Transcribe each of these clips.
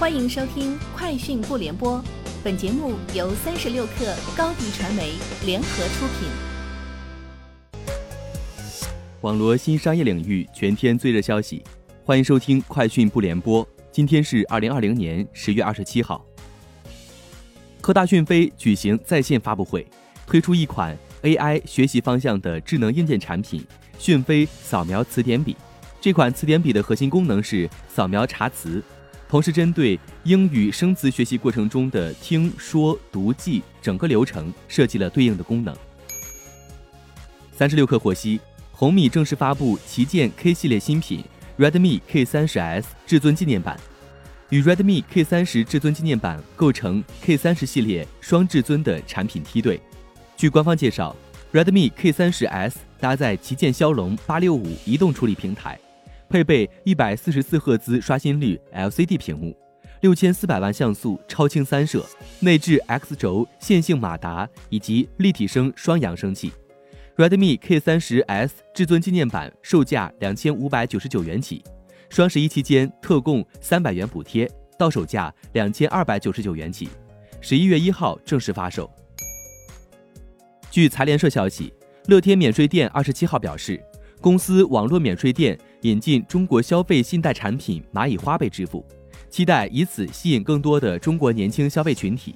欢迎收听《快讯不联播》，本节目由三十六克高低传媒联合出品。网罗新商业领域全天最热消息，欢迎收听《快讯不联播》。今天是二零二零年十月二十七号。科大讯飞举行在线发布会，推出一款 AI 学习方向的智能硬件产品——讯飞扫描词典笔。这款词典笔的核心功能是扫描查词，同时针对英语生词学习过程中的听说读记整个流程设计了对应的功能。三十六氪获悉，红米正式发布旗舰 K 系列新品 Redmi K 三十 S 至尊纪念版，与 Redmi K 三十至尊纪念版构成 K 三十系列双至尊的产品梯队。据官方介绍，Redmi K 三十 S 搭载旗舰骁龙八六五移动处理平台。配备一百四十四赫兹刷新率 LCD 屏幕，六千四百万像素超清三摄，内置 X 轴线性马达以及立体声双扬声器。Redmi K 三十 S 至尊纪念版售价两千五百九十九元起，双十一期间特供三百元补贴，到手价两千二百九十九元起，十一月一号正式发售。据财联社消息，乐天免税店二十七号表示，公司网络免税店。引进中国消费信贷产品蚂蚁花呗支付，期待以此吸引更多的中国年轻消费群体。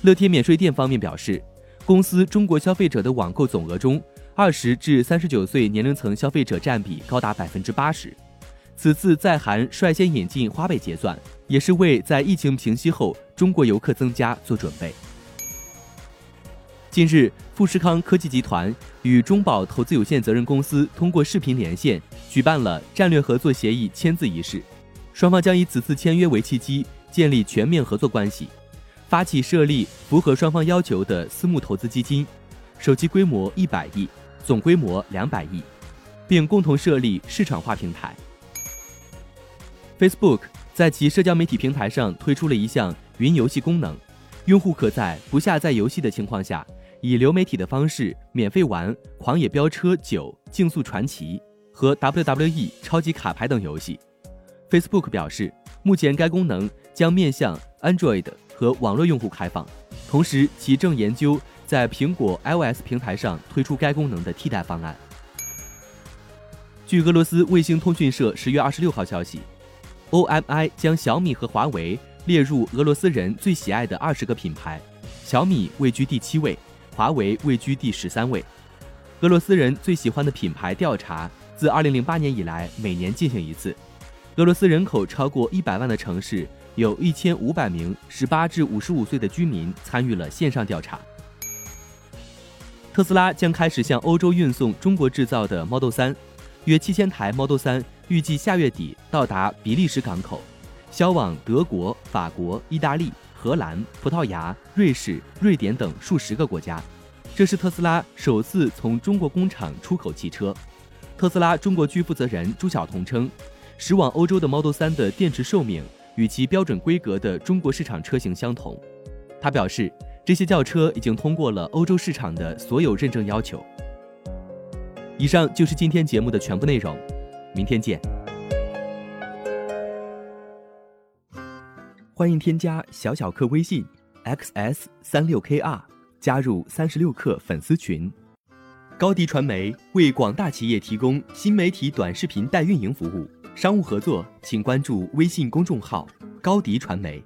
乐天免税店方面表示，公司中国消费者的网购总额中，二十至三十九岁年龄层消费者占比高达百分之八十。此次在韩率先引进花呗结算，也是为在疫情平息后中国游客增加做准备。近日，富士康科技集团与中保投资有限责任公司通过视频连线，举办了战略合作协议签字仪式。双方将以此次签约为契机，建立全面合作关系，发起设立符合双方要求的私募投资基金，首期规模一百亿，总规模两百亿，并共同设立市场化平台。Facebook 在其社交媒体平台上推出了一项云游戏功能，用户可在不下载游戏的情况下。以流媒体的方式免费玩《狂野飙车九：竞速传奇》和 WWE 超级卡牌等游戏。Facebook 表示，目前该功能将面向 Android 和网络用户开放，同时其正研究在苹果 iOS 平台上推出该功能的替代方案。据俄罗斯卫星通讯社十月二十六号消息，OMI 将小米和华为列入俄罗斯人最喜爱的二十个品牌，小米位居第七位。华为位居第十三位。俄罗斯人最喜欢的品牌调查自二零零八年以来每年进行一次。俄罗斯人口超过一百万的城市，有一千五百名十八至五十五岁的居民参与了线上调查。特斯拉将开始向欧洲运送中国制造的 Model 3，约七千台 Model 3预计下月底到达比利时港口，销往德国、法国、意大利。荷兰、葡萄牙、瑞士、瑞典等数十个国家，这是特斯拉首次从中国工厂出口汽车。特斯拉中国区负责人朱晓彤称，驶往欧洲的 Model 3的电池寿命与其标准规格的中国市场车型相同。他表示，这些轿车已经通过了欧洲市场的所有认证要求。以上就是今天节目的全部内容，明天见。欢迎添加小小客微信，xs 三六 kr，加入三十六氪粉丝群。高迪传媒为广大企业提供新媒体短视频代运营服务，商务合作请关注微信公众号高迪传媒。